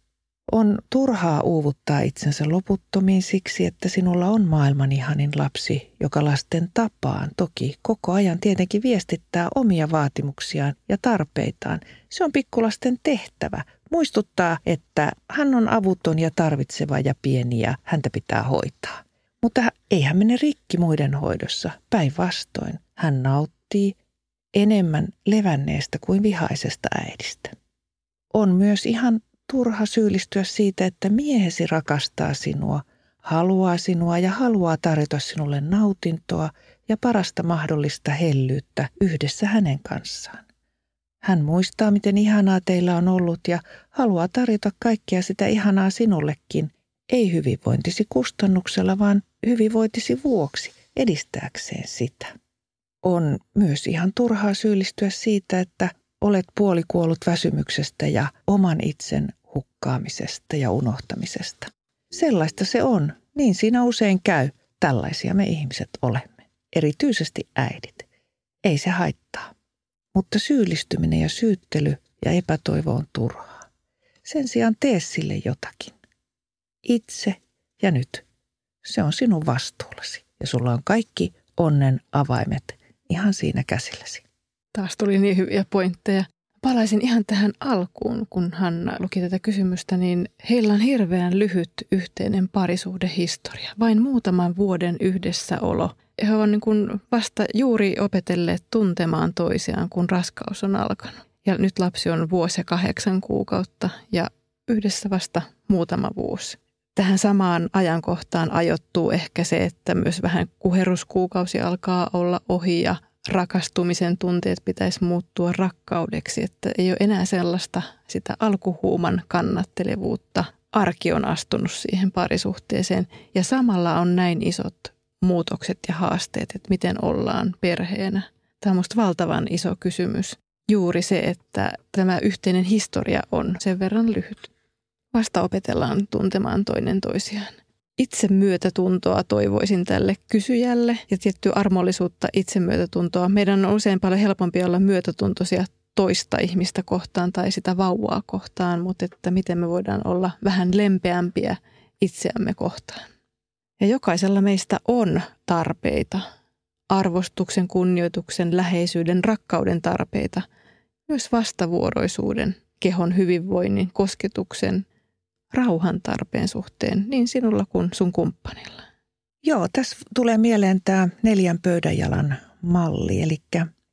[SPEAKER 2] On turhaa uuvuttaa itsensä loputtomiin siksi, että sinulla on maailman ihanin lapsi, joka lasten tapaan toki koko ajan tietenkin viestittää omia vaatimuksiaan ja tarpeitaan. Se on pikkulasten tehtävä. Muistuttaa, että hän on avuton ja tarvitseva ja pieni ja häntä pitää hoitaa. Mutta ei hän mene rikki muiden hoidossa. Päinvastoin hän nauttii enemmän levänneestä kuin vihaisesta äidistä. On myös ihan turha syyllistyä siitä, että miehesi rakastaa sinua, haluaa sinua ja haluaa tarjota sinulle nautintoa ja parasta mahdollista hellyyttä yhdessä hänen kanssaan. Hän muistaa, miten ihanaa teillä on ollut ja haluaa tarjota kaikkea sitä ihanaa sinullekin, ei hyvinvointisi kustannuksella, vaan hyvinvointisi vuoksi, edistääkseen sitä. On myös ihan turhaa syyllistyä siitä, että olet puolikuollut väsymyksestä ja oman itsen hukkaamisesta ja unohtamisesta. Sellaista se on. Niin siinä usein käy. Tällaisia me ihmiset olemme. Erityisesti äidit. ei se haittaa. Mutta syyllistyminen ja syyttely ja epätoivo on turhaa. Sen sijaan tee sille jotakin. Itse ja nyt. Se on sinun vastuullasi ja sulla on kaikki onnen avaimet ihan siinä käsilläsi.
[SPEAKER 3] Taas tuli niin hyviä pointteja. Palaisin ihan tähän alkuun, kun Hanna luki tätä kysymystä, niin heillä on hirveän lyhyt yhteinen parisuhdehistoria. Vain muutaman vuoden yhdessäolo. He ovat niin kuin vasta juuri opetelleet tuntemaan toisiaan, kun raskaus on alkanut. Ja nyt lapsi on vuosi ja kahdeksan kuukautta ja yhdessä vasta muutama vuosi. Tähän samaan ajankohtaan ajoittuu ehkä se, että myös vähän kuheruskuukausi alkaa olla ohi ja rakastumisen tunteet pitäisi muuttua rakkaudeksi, että ei ole enää sellaista sitä alkuhuuman kannattelevuutta. Arki on astunut siihen parisuhteeseen ja samalla on näin isot muutokset ja haasteet, että miten ollaan perheenä. Tämä on minusta valtavan iso kysymys. Juuri se, että tämä yhteinen historia on sen verran lyhyt. Vasta opetellaan tuntemaan toinen toisiaan itsemyötätuntoa toivoisin tälle kysyjälle ja tiettyä armollisuutta itsemyötätuntoa. Meidän on usein paljon helpompi olla myötätuntoisia toista ihmistä kohtaan tai sitä vauvaa kohtaan, mutta että miten me voidaan olla vähän lempeämpiä itseämme kohtaan. Ja jokaisella meistä on tarpeita, arvostuksen, kunnioituksen, läheisyyden, rakkauden tarpeita, myös vastavuoroisuuden, kehon hyvinvoinnin, kosketuksen – rauhan tarpeen suhteen niin sinulla kuin sun kumppanilla?
[SPEAKER 2] Joo, tässä tulee mieleen tämä neljän pöydänjalan malli. Eli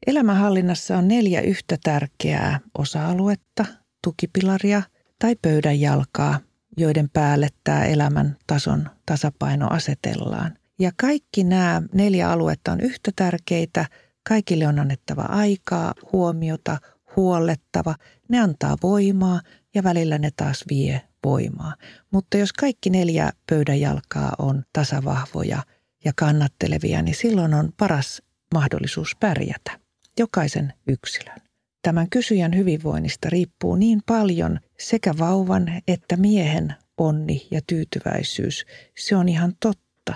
[SPEAKER 2] elämänhallinnassa on neljä yhtä tärkeää osa-aluetta, tukipilaria tai pöydänjalkaa, joiden päälle tämä elämän tason tasapaino asetellaan. Ja kaikki nämä neljä aluetta on yhtä tärkeitä. Kaikille on annettava aikaa, huomiota, huollettava. Ne antaa voimaa ja välillä ne taas vie voimaa. Mutta jos kaikki neljä pöydänjalkaa on tasavahvoja ja kannattelevia, niin silloin on paras mahdollisuus pärjätä. Jokaisen yksilön. Tämän kysyjän hyvinvoinnista riippuu niin paljon sekä vauvan että miehen onni ja tyytyväisyys. Se on ihan totta.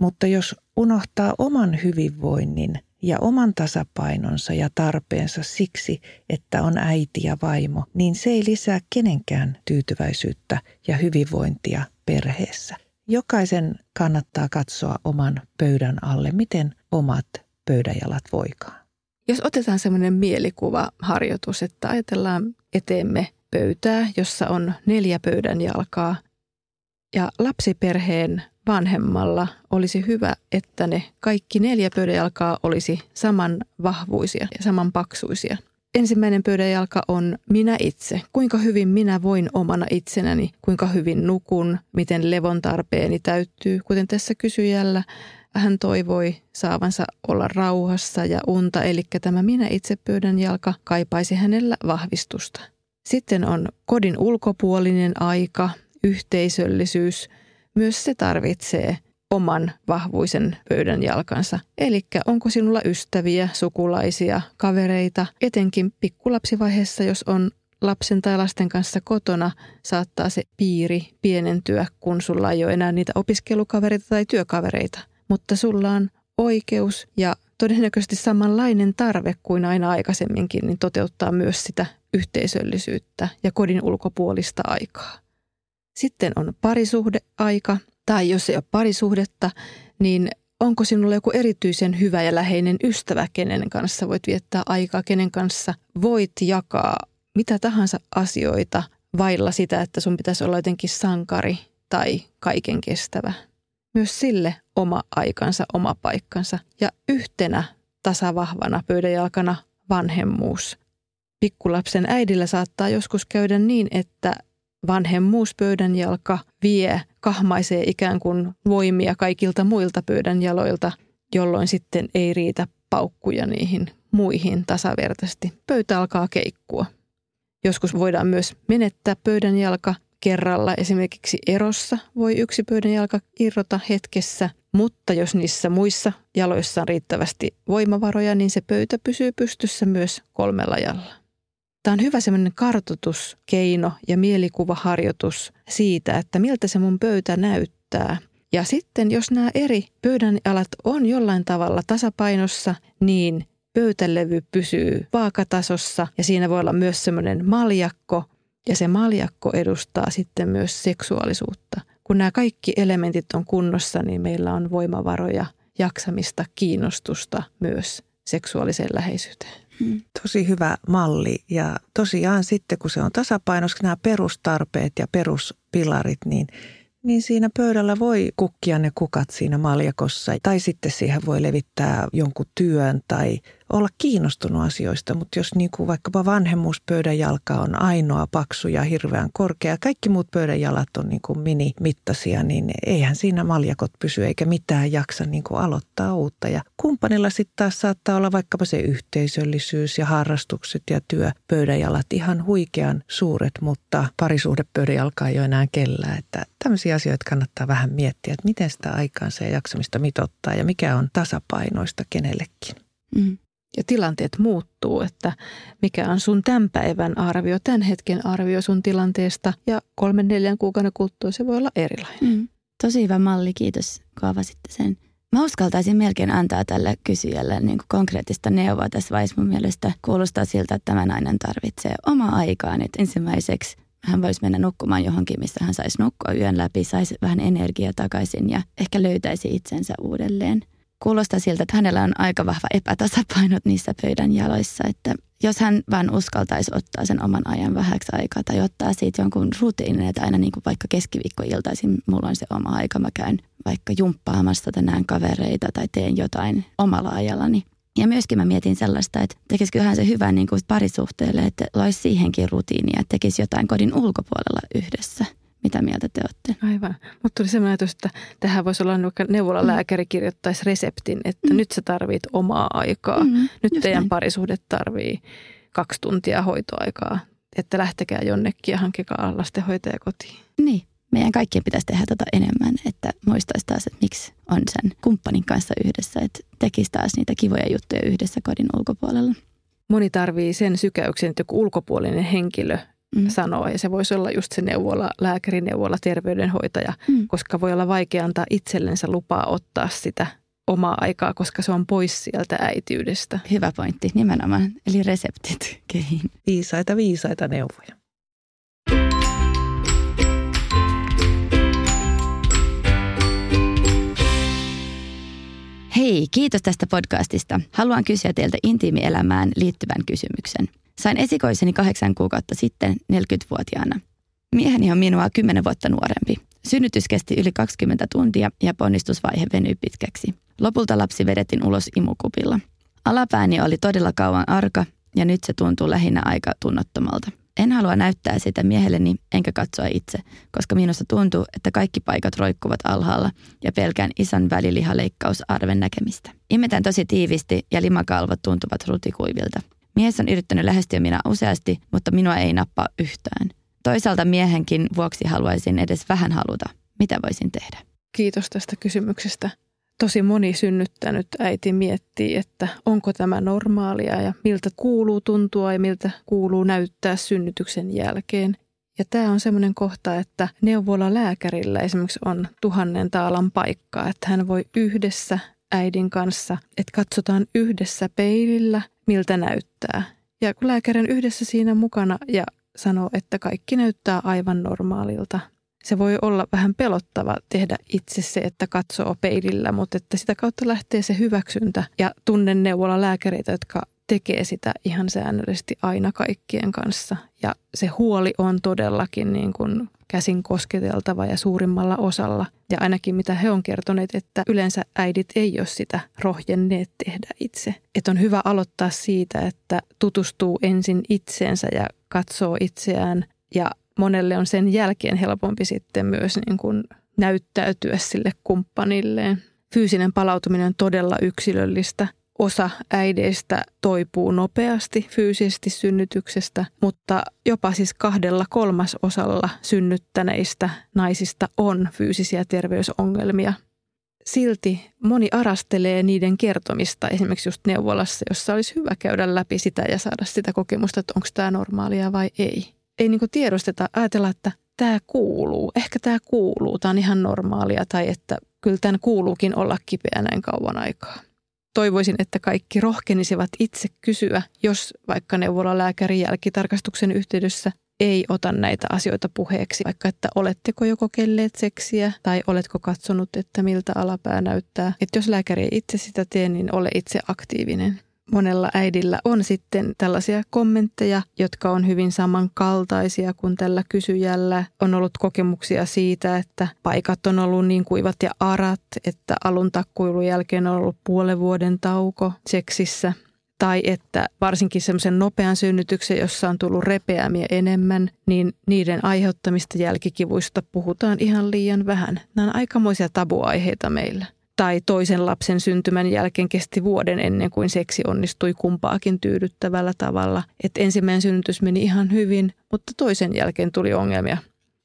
[SPEAKER 2] Mutta jos unohtaa oman hyvinvoinnin ja oman tasapainonsa ja tarpeensa siksi, että on äiti ja vaimo, niin se ei lisää kenenkään tyytyväisyyttä ja hyvinvointia perheessä. Jokaisen kannattaa katsoa oman pöydän alle, miten omat pöydänjalat voikaan.
[SPEAKER 3] Jos otetaan semmoinen mielikuvaharjoitus, että ajatellaan eteemme pöytää, jossa on neljä pöydän jalkaa ja lapsiperheen vanhemmalla olisi hyvä, että ne kaikki neljä pöydänjalkaa olisi saman vahvuisia ja saman paksuisia. Ensimmäinen pöydänjalka on minä itse. Kuinka hyvin minä voin omana itsenäni, kuinka hyvin nukun, miten levon tarpeeni täyttyy. Kuten tässä kysyjällä hän toivoi saavansa olla rauhassa ja unta, eli tämä minä itse pöydän jalka kaipaisi hänellä vahvistusta. Sitten on kodin ulkopuolinen aika, yhteisöllisyys – myös se tarvitsee oman vahvuisen pöydän jalkansa. Eli onko sinulla ystäviä, sukulaisia, kavereita, etenkin pikkulapsivaiheessa, jos on lapsen tai lasten kanssa kotona, saattaa se piiri pienentyä, kun sulla ei ole enää niitä opiskelukavereita tai työkavereita. Mutta sulla on oikeus ja todennäköisesti samanlainen tarve kuin aina aikaisemminkin, niin toteuttaa myös sitä yhteisöllisyyttä ja kodin ulkopuolista aikaa. Sitten on parisuhdeaika, tai jos ei ole parisuhdetta, niin onko sinulla joku erityisen hyvä ja läheinen ystävä, kenen kanssa voit viettää aikaa, kenen kanssa voit jakaa mitä tahansa asioita vailla sitä, että sun pitäisi olla jotenkin sankari tai kaiken kestävä. Myös sille oma aikansa, oma paikkansa ja yhtenä tasavahvana pöydänjalkana vanhemmuus. Pikkulapsen äidillä saattaa joskus käydä niin, että vanhemmuuspöydän jalka vie, kahmaisee ikään kuin voimia kaikilta muilta pöydän jaloilta, jolloin sitten ei riitä paukkuja niihin muihin tasavertaisesti. Pöytä alkaa keikkua. Joskus voidaan myös menettää pöydän jalka kerralla. Esimerkiksi erossa voi yksi pöydän jalka irrota hetkessä, mutta jos niissä muissa jaloissa on riittävästi voimavaroja, niin se pöytä pysyy pystyssä myös kolmella jalalla. Tämä on hyvä semmoinen kartotuskeino ja mielikuvaharjoitus siitä, että miltä se mun pöytä näyttää. Ja sitten jos nämä eri pöydän alat on jollain tavalla tasapainossa, niin pöytälevy pysyy vaakatasossa ja siinä voi olla myös semmoinen maljakko ja se maljakko edustaa sitten myös seksuaalisuutta. Kun nämä kaikki elementit on kunnossa, niin meillä on voimavaroja, jaksamista, kiinnostusta myös seksuaaliseen läheisyyteen.
[SPEAKER 2] Tosi hyvä malli ja tosiaan sitten kun se on tasapainossa nämä perustarpeet ja peruspilarit, niin niin siinä pöydällä voi kukkia ne kukat siinä maljakossa. Tai sitten siihen voi levittää jonkun työn tai olla kiinnostunut asioista, mutta jos niin kuin vaikkapa vanhemmuuspöydän jalka on ainoa paksu ja hirveän korkea, kaikki muut pöydän jalat on niin kuin minimittaisia, niin eihän siinä maljakot pysy eikä mitään jaksa niin kuin aloittaa uutta. Ja kumppanilla sitten taas saattaa olla vaikkapa se yhteisöllisyys ja harrastukset ja työ pöydän jalat ihan huikean suuret, mutta parisuhdepöydän jalka ei ole enää kellään. Että tämmöisiä asioita kannattaa vähän miettiä, että miten sitä aikaansa ja jaksamista mitottaa ja mikä on tasapainoista kenellekin. Mm
[SPEAKER 3] ja tilanteet muuttuu, että mikä on sun tämän päivän arvio, tämän hetken arvio sun tilanteesta ja kolmen neljän kuukauden kuluttua se voi olla erilainen. Mm.
[SPEAKER 1] Tosi hyvä malli, kiitos kun avasitte sen. Mä uskaltaisin melkein antaa tälle kysyjälle niin kuin konkreettista neuvoa tässä vaiheessa. Mun mielestä kuulostaa siltä, että tämä nainen tarvitsee omaa aikaan. Että ensimmäiseksi hän voisi mennä nukkumaan johonkin, missä hän saisi nukkua yön läpi, saisi vähän energiaa takaisin ja ehkä löytäisi itsensä uudelleen kuulostaa siltä, että hänellä on aika vahva epätasapainot niissä pöydän jaloissa, että jos hän vaan uskaltaisi ottaa sen oman ajan vähäksi aikaa tai ottaa siitä jonkun rutiinin, että aina niin kuin vaikka keskiviikkoiltaisin mulla on se oma aika, mä käyn vaikka jumppaamassa tai näen kavereita tai teen jotain omalla ajallani. Ja myöskin mä mietin sellaista, että tekisiköhän se hyvän niin kuin parisuhteelle, että loisi siihenkin rutiinia, että tekisi jotain kodin ulkopuolella yhdessä – mitä mieltä te olette?
[SPEAKER 3] Aivan. Mutta tuli sellainen ajatus, että tähän voisi olla vaikka neuvolalääkäri kirjoittaisi reseptin, että mm. nyt sä tarvit omaa aikaa. Mm, nyt teidän näin. parisuhde tarvii kaksi tuntia hoitoaikaa. Että lähtekää jonnekin ja hankkikaa lastenhoitaja kotiin.
[SPEAKER 1] Niin. Meidän kaikkien pitäisi tehdä tätä tota enemmän, että muistaisi taas, että miksi on sen kumppanin kanssa yhdessä, että tekisi taas niitä kivoja juttuja yhdessä kodin ulkopuolella.
[SPEAKER 3] Moni tarvii sen sykäyksen, että joku ulkopuolinen henkilö mm. sanoa. Ja se voisi olla just se neuvola, lääkärineuvola, terveydenhoitaja, mm. koska voi olla vaikea antaa itsellensä lupaa ottaa sitä omaa aikaa, koska se on pois sieltä äitiydestä.
[SPEAKER 1] Hyvä pointti, nimenomaan. Eli reseptit kehiin.
[SPEAKER 2] Viisaita, viisaita neuvoja.
[SPEAKER 1] Hei, kiitos tästä podcastista. Haluan kysyä teiltä intiimielämään liittyvän kysymyksen. Sain esikoiseni kahdeksan kuukautta sitten 40-vuotiaana. Mieheni on minua 10 vuotta nuorempi. Synnytys kesti yli 20 tuntia ja ponnistusvaihe venyi pitkäksi. Lopulta lapsi vedettiin ulos imukupilla. Alapääni oli todella kauan arka ja nyt se tuntuu lähinnä aika tunnottomalta. En halua näyttää sitä miehelleni enkä katsoa itse, koska minusta tuntuu, että kaikki paikat roikkuvat alhaalla ja pelkään isän välilihaleikkausarven näkemistä. Imetän tosi tiivisti ja limakalvot tuntuvat rutikuivilta. Mies on yrittänyt lähestyä minä useasti, mutta minua ei nappaa yhtään. Toisaalta miehenkin vuoksi haluaisin edes vähän haluta. Mitä voisin tehdä?
[SPEAKER 3] Kiitos tästä kysymyksestä. Tosi moni synnyttänyt äiti miettii, että onko tämä normaalia ja miltä kuuluu tuntua ja miltä kuuluu näyttää synnytyksen jälkeen. Ja tämä on semmoinen kohta, että neuvola lääkärillä esimerkiksi on tuhannen taalan paikkaa, että hän voi yhdessä äidin kanssa, että katsotaan yhdessä peilillä miltä näyttää. Ja kun lääkäri on yhdessä siinä mukana ja sanoo, että kaikki näyttää aivan normaalilta, se voi olla vähän pelottava tehdä itse se, että katsoo peilillä, mutta että sitä kautta lähtee se hyväksyntä ja tunnen neuvolla lääkäreitä, jotka tekee sitä ihan säännöllisesti aina kaikkien kanssa. Ja se huoli on todellakin niin kuin käsin kosketeltava ja suurimmalla osalla. Ja ainakin mitä he on kertoneet, että yleensä äidit ei ole sitä rohjenneet tehdä itse. Että on hyvä aloittaa siitä, että tutustuu ensin itseensä ja katsoo itseään ja monelle on sen jälkeen helpompi sitten myös niin kuin näyttäytyä sille kumppanilleen. Fyysinen palautuminen on todella yksilöllistä – Osa äideistä toipuu nopeasti fyysisesti synnytyksestä, mutta jopa siis kahdella kolmasosalla synnyttäneistä naisista on fyysisiä terveysongelmia. Silti moni arastelee niiden kertomista esimerkiksi just neuvolassa, jossa olisi hyvä käydä läpi sitä ja saada sitä kokemusta, että onko tämä normaalia vai ei. Ei niin tiedosteta, ajatella, että tämä kuuluu, ehkä tämä kuuluu, tämä on ihan normaalia tai että kyllä tämän kuuluukin olla kipeä näin kauan aikaa. Toivoisin, että kaikki rohkenisivat itse kysyä, jos vaikka neuvolalääkärin jälkitarkastuksen yhteydessä ei ota näitä asioita puheeksi, vaikka että oletteko jo kokeilleet seksiä tai oletko katsonut, että miltä alapää näyttää. Että jos lääkäri ei itse sitä tee, niin ole itse aktiivinen monella äidillä on sitten tällaisia kommentteja, jotka on hyvin samankaltaisia kuin tällä kysyjällä. On ollut kokemuksia siitä, että paikat on ollut niin kuivat ja arat, että alun takkuilun jälkeen on ollut puolen vuoden tauko seksissä. Tai että varsinkin semmoisen nopean synnytyksen, jossa on tullut repeämiä enemmän, niin niiden aiheuttamista jälkikivuista puhutaan ihan liian vähän. Nämä on aikamoisia tabuaiheita meillä tai toisen lapsen syntymän jälkeen kesti vuoden ennen kuin seksi onnistui kumpaakin tyydyttävällä tavalla. Että ensimmäinen synnytys meni ihan hyvin, mutta toisen jälkeen tuli ongelmia.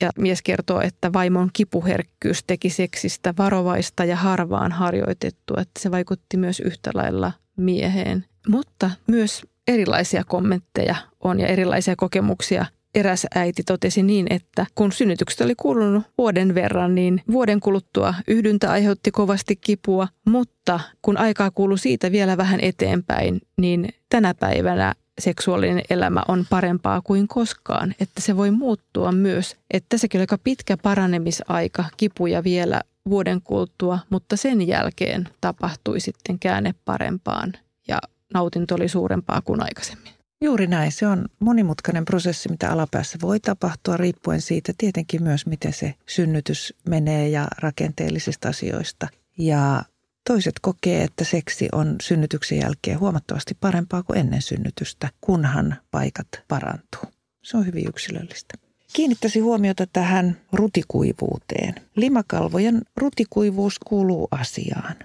[SPEAKER 3] Ja mies kertoo, että vaimon kipuherkkyys teki seksistä varovaista ja harvaan harjoitettua, että se vaikutti myös yhtä lailla mieheen. Mutta myös erilaisia kommentteja on ja erilaisia kokemuksia eräs äiti totesi niin, että kun synnytykset oli kulunut vuoden verran, niin vuoden kuluttua yhdyntä aiheutti kovasti kipua, mutta kun aikaa kuului siitä vielä vähän eteenpäin, niin tänä päivänä seksuaalinen elämä on parempaa kuin koskaan, että se voi muuttua myös, että sekin oli aika pitkä paranemisaika, kipuja vielä vuoden kuluttua, mutta sen jälkeen tapahtui sitten käänne parempaan ja nautinto oli suurempaa kuin aikaisemmin.
[SPEAKER 2] Juuri näin. Se on monimutkainen prosessi, mitä alapäässä voi tapahtua, riippuen siitä tietenkin myös, miten se synnytys menee ja rakenteellisista asioista. Ja toiset kokee, että seksi on synnytyksen jälkeen huomattavasti parempaa kuin ennen synnytystä, kunhan paikat parantuu. Se on hyvin yksilöllistä. Kiinnittäisi huomiota tähän rutikuivuuteen. Limakalvojen rutikuivuus kuuluu asiaan.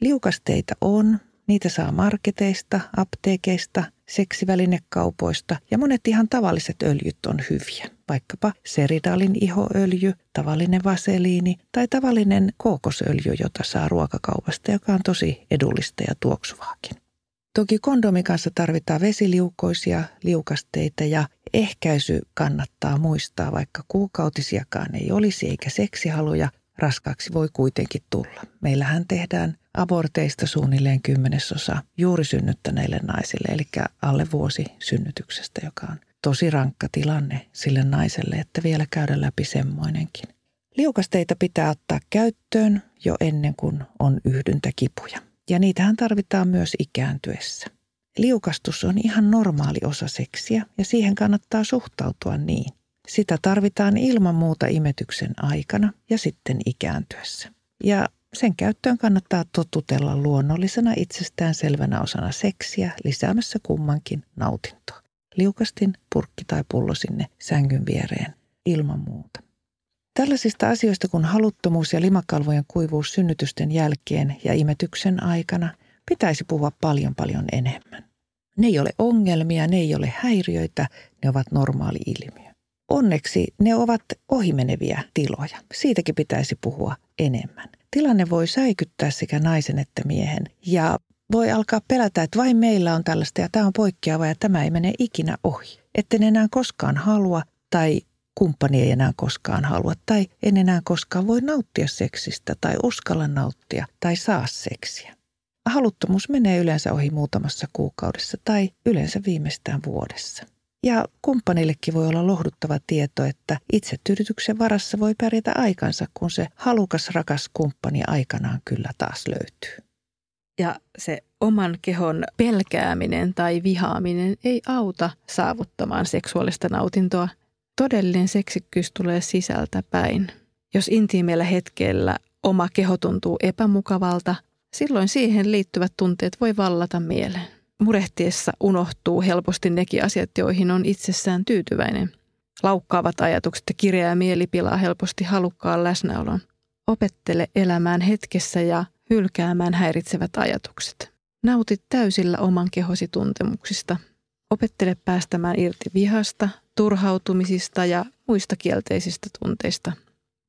[SPEAKER 2] Liukasteita on, Niitä saa marketeista, apteekeista, seksivälinekaupoista ja monet ihan tavalliset öljyt on hyviä. Vaikkapa seridalin ihoöljy, tavallinen vaseliini tai tavallinen kookosöljy, jota saa ruokakaupasta, joka on tosi edullista ja tuoksuvaakin. Toki kondomin kanssa tarvitaan vesiliukoisia liukasteita ja ehkäisy kannattaa muistaa, vaikka kuukautisiakaan ei olisi eikä seksihaluja, raskaaksi voi kuitenkin tulla. Meillähän tehdään aborteista suunnilleen kymmenesosa juuri synnyttäneille naisille, eli alle vuosi synnytyksestä, joka on tosi rankka tilanne sille naiselle, että vielä käydä läpi semmoinenkin. Liukasteita pitää ottaa käyttöön jo ennen kuin on yhdyntäkipuja. Ja niitähän tarvitaan myös ikääntyessä. Liukastus on ihan normaali osa seksiä ja siihen kannattaa suhtautua niin. Sitä tarvitaan ilman muuta imetyksen aikana ja sitten ikääntyessä. Ja sen käyttöön kannattaa totutella luonnollisena itsestään selvänä osana seksiä lisäämässä kummankin nautintoa. Liukastin, purkki tai pullo sinne sängyn viereen ilman muuta. Tällaisista asioista kuin haluttomuus ja limakalvojen kuivuus synnytysten jälkeen ja imetyksen aikana pitäisi puhua paljon paljon enemmän. Ne ei ole ongelmia, ne ei ole häiriöitä, ne ovat normaali ilmiö. Onneksi ne ovat ohimeneviä tiloja. Siitäkin pitäisi puhua enemmän. Tilanne voi säikyttää sekä naisen että miehen ja voi alkaa pelätä, että vain meillä on tällaista ja tämä on poikkeava ja tämä ei mene ikinä ohi. Etten enää koskaan halua tai kumppani ei enää koskaan halua tai en enää koskaan voi nauttia seksistä tai uskalla nauttia tai saa seksiä. Haluttomuus menee yleensä ohi muutamassa kuukaudessa tai yleensä viimeistään vuodessa. Ja kumppanillekin voi olla lohduttava tieto, että itsetyydytyksen varassa voi pärjätä aikansa, kun se halukas rakas kumppani aikanaan kyllä taas löytyy.
[SPEAKER 3] Ja se oman kehon pelkääminen tai vihaaminen ei auta saavuttamaan seksuaalista nautintoa. Todellinen seksikkyys tulee sisältä päin. Jos intiimeillä hetkellä oma keho tuntuu epämukavalta, silloin siihen liittyvät tunteet voi vallata mieleen murehtiessa unohtuu helposti nekin asiat, joihin on itsessään tyytyväinen. Laukkaavat ajatukset ja kireä mieli pilaa helposti halukkaan läsnäolon. Opettele elämään hetkessä ja hylkäämään häiritsevät ajatukset. Nautit täysillä oman kehosi tuntemuksista. Opettele päästämään irti vihasta, turhautumisista ja muista kielteisistä tunteista.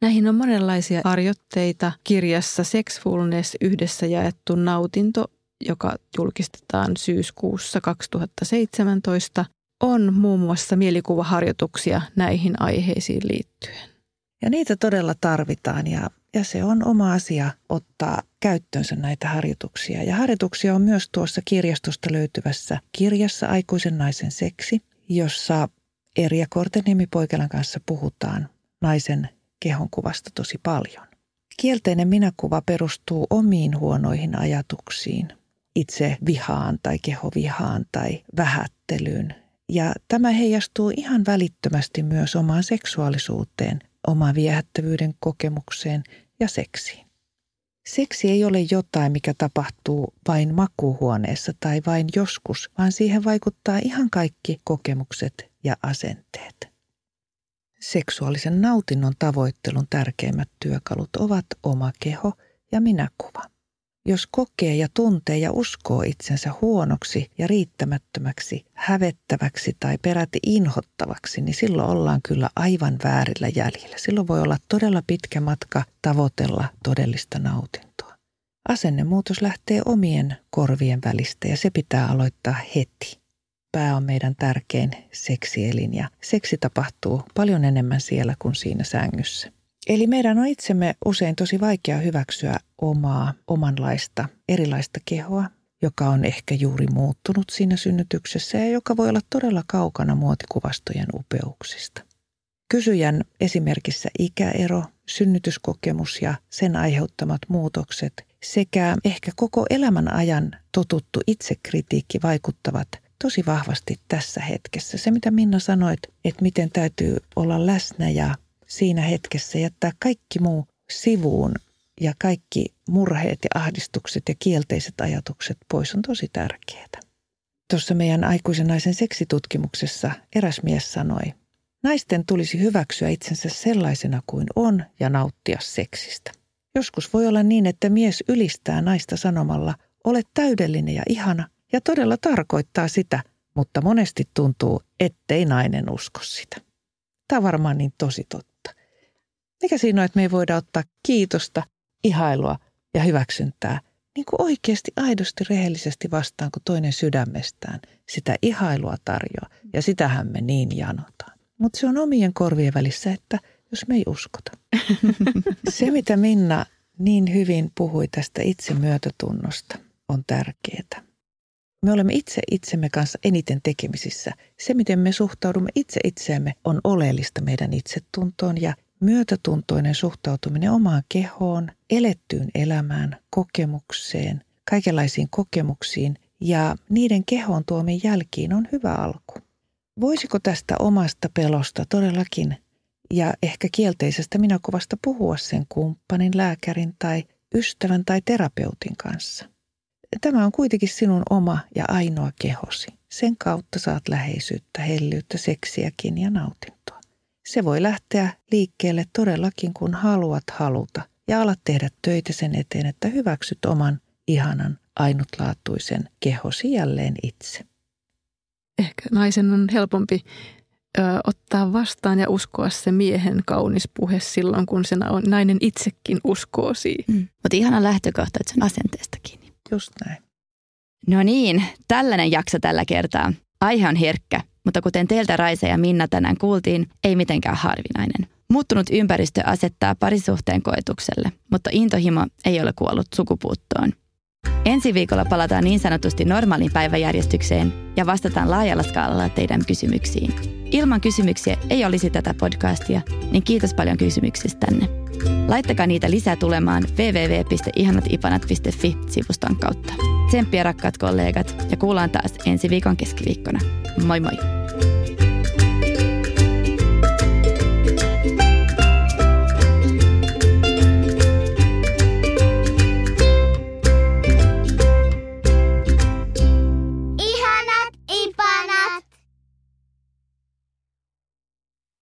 [SPEAKER 3] Näihin on monenlaisia harjoitteita kirjassa Sexfulness yhdessä jaettu nautinto joka julkistetaan syyskuussa 2017, on muun muassa mielikuvaharjoituksia näihin aiheisiin liittyen.
[SPEAKER 2] Ja niitä todella tarvitaan ja ja se on oma asia ottaa käyttöönsä näitä harjoituksia. Ja harjoituksia on myös tuossa kirjastosta löytyvässä kirjassa Aikuisen naisen seksi, jossa Erja Korteniemi Poikelan kanssa puhutaan naisen kehonkuvasta tosi paljon. Kielteinen minäkuva perustuu omiin huonoihin ajatuksiin, itse vihaan tai kehovihaan tai vähättelyyn. Ja tämä heijastuu ihan välittömästi myös omaan seksuaalisuuteen, omaan viehättävyyden kokemukseen ja seksiin. Seksi ei ole jotain, mikä tapahtuu vain makuuhuoneessa tai vain joskus, vaan siihen vaikuttaa ihan kaikki kokemukset ja asenteet. Seksuaalisen nautinnon tavoittelun tärkeimmät työkalut ovat oma keho ja minäkuva. Jos kokee ja tuntee ja uskoo itsensä huonoksi ja riittämättömäksi, hävettäväksi tai peräti inhottavaksi, niin silloin ollaan kyllä aivan väärillä jäljillä. Silloin voi olla todella pitkä matka tavoitella todellista nautintoa. Asennemuutos lähtee omien korvien välistä ja se pitää aloittaa heti. Pää on meidän tärkein seksielin ja seksi tapahtuu paljon enemmän siellä kuin siinä sängyssä. Eli meidän on itsemme usein tosi vaikea hyväksyä omaa, omanlaista, erilaista kehoa, joka on ehkä juuri muuttunut siinä synnytyksessä ja joka voi olla todella kaukana muotikuvastojen upeuksista. Kysyjän esimerkissä ikäero, synnytyskokemus ja sen aiheuttamat muutokset sekä ehkä koko elämän ajan totuttu itsekritiikki vaikuttavat tosi vahvasti tässä hetkessä. Se, mitä Minna sanoit, että miten täytyy olla läsnä ja siinä hetkessä jättää kaikki muu sivuun ja kaikki murheet ja ahdistukset ja kielteiset ajatukset pois on tosi tärkeää. Tuossa meidän aikuisen naisen seksitutkimuksessa eräs mies sanoi, naisten tulisi hyväksyä itsensä sellaisena kuin on ja nauttia seksistä. Joskus voi olla niin, että mies ylistää naista sanomalla, olet täydellinen ja ihana, ja todella tarkoittaa sitä, mutta monesti tuntuu, ettei nainen usko sitä. Tämä on varmaan niin tosi totta. Mikä siinä on, että me ei voida ottaa kiitosta, ihailua ja hyväksyntää niin kuin oikeasti aidosti rehellisesti vastaan, kun toinen sydämestään sitä ihailua tarjoaa. Ja sitähän me niin janotaan. Mutta se on omien korvien välissä, että jos me ei uskota. Se, mitä Minna niin hyvin puhui tästä itsemyötätunnosta, on tärkeää. Me olemme itse itsemme kanssa eniten tekemisissä. Se, miten me suhtaudumme itse itseemme, on oleellista meidän itsetuntoon ja myötätuntoinen suhtautuminen omaan kehoon, elettyyn elämään, kokemukseen, kaikenlaisiin kokemuksiin ja niiden kehoon tuomien jälkiin on hyvä alku. Voisiko tästä omasta pelosta todellakin ja ehkä kielteisestä minäkuvasta puhua sen kumppanin, lääkärin tai ystävän tai terapeutin kanssa? Tämä on kuitenkin sinun oma ja ainoa kehosi. Sen kautta saat läheisyyttä, hellyyttä, seksiäkin ja nautintoa. Se voi lähteä liikkeelle todellakin, kun haluat haluta ja alat tehdä töitä sen eteen, että hyväksyt oman ihanan, ainutlaatuisen kehosi jälleen itse.
[SPEAKER 3] Ehkä naisen on helpompi ö, ottaa vastaan ja uskoa se miehen kaunis puhe silloin, kun se nainen itsekin uskoo siihen. Mm.
[SPEAKER 1] Mutta ihana lähtökohta, että sen asenteestakin.
[SPEAKER 2] Just näin.
[SPEAKER 1] No niin, tällainen jakso tällä kertaa. Aihe on herkkä, mutta kuten teiltä Raisa ja Minna tänään kuultiin, ei mitenkään harvinainen. Muuttunut ympäristö asettaa parisuhteen koetukselle, mutta intohimo ei ole kuollut sukupuuttoon. Ensi viikolla palataan niin sanotusti normaaliin päiväjärjestykseen ja vastataan laajalla skaalalla teidän kysymyksiin. Ilman kysymyksiä ei olisi tätä podcastia, niin kiitos paljon kysymyksistänne. Laittakaa niitä lisää tulemaan www.ihanatipanat.fi sivuston kautta. Tsemppiä rakkaat kollegat ja kuullaan taas ensi viikon keskiviikkona. Moi moi!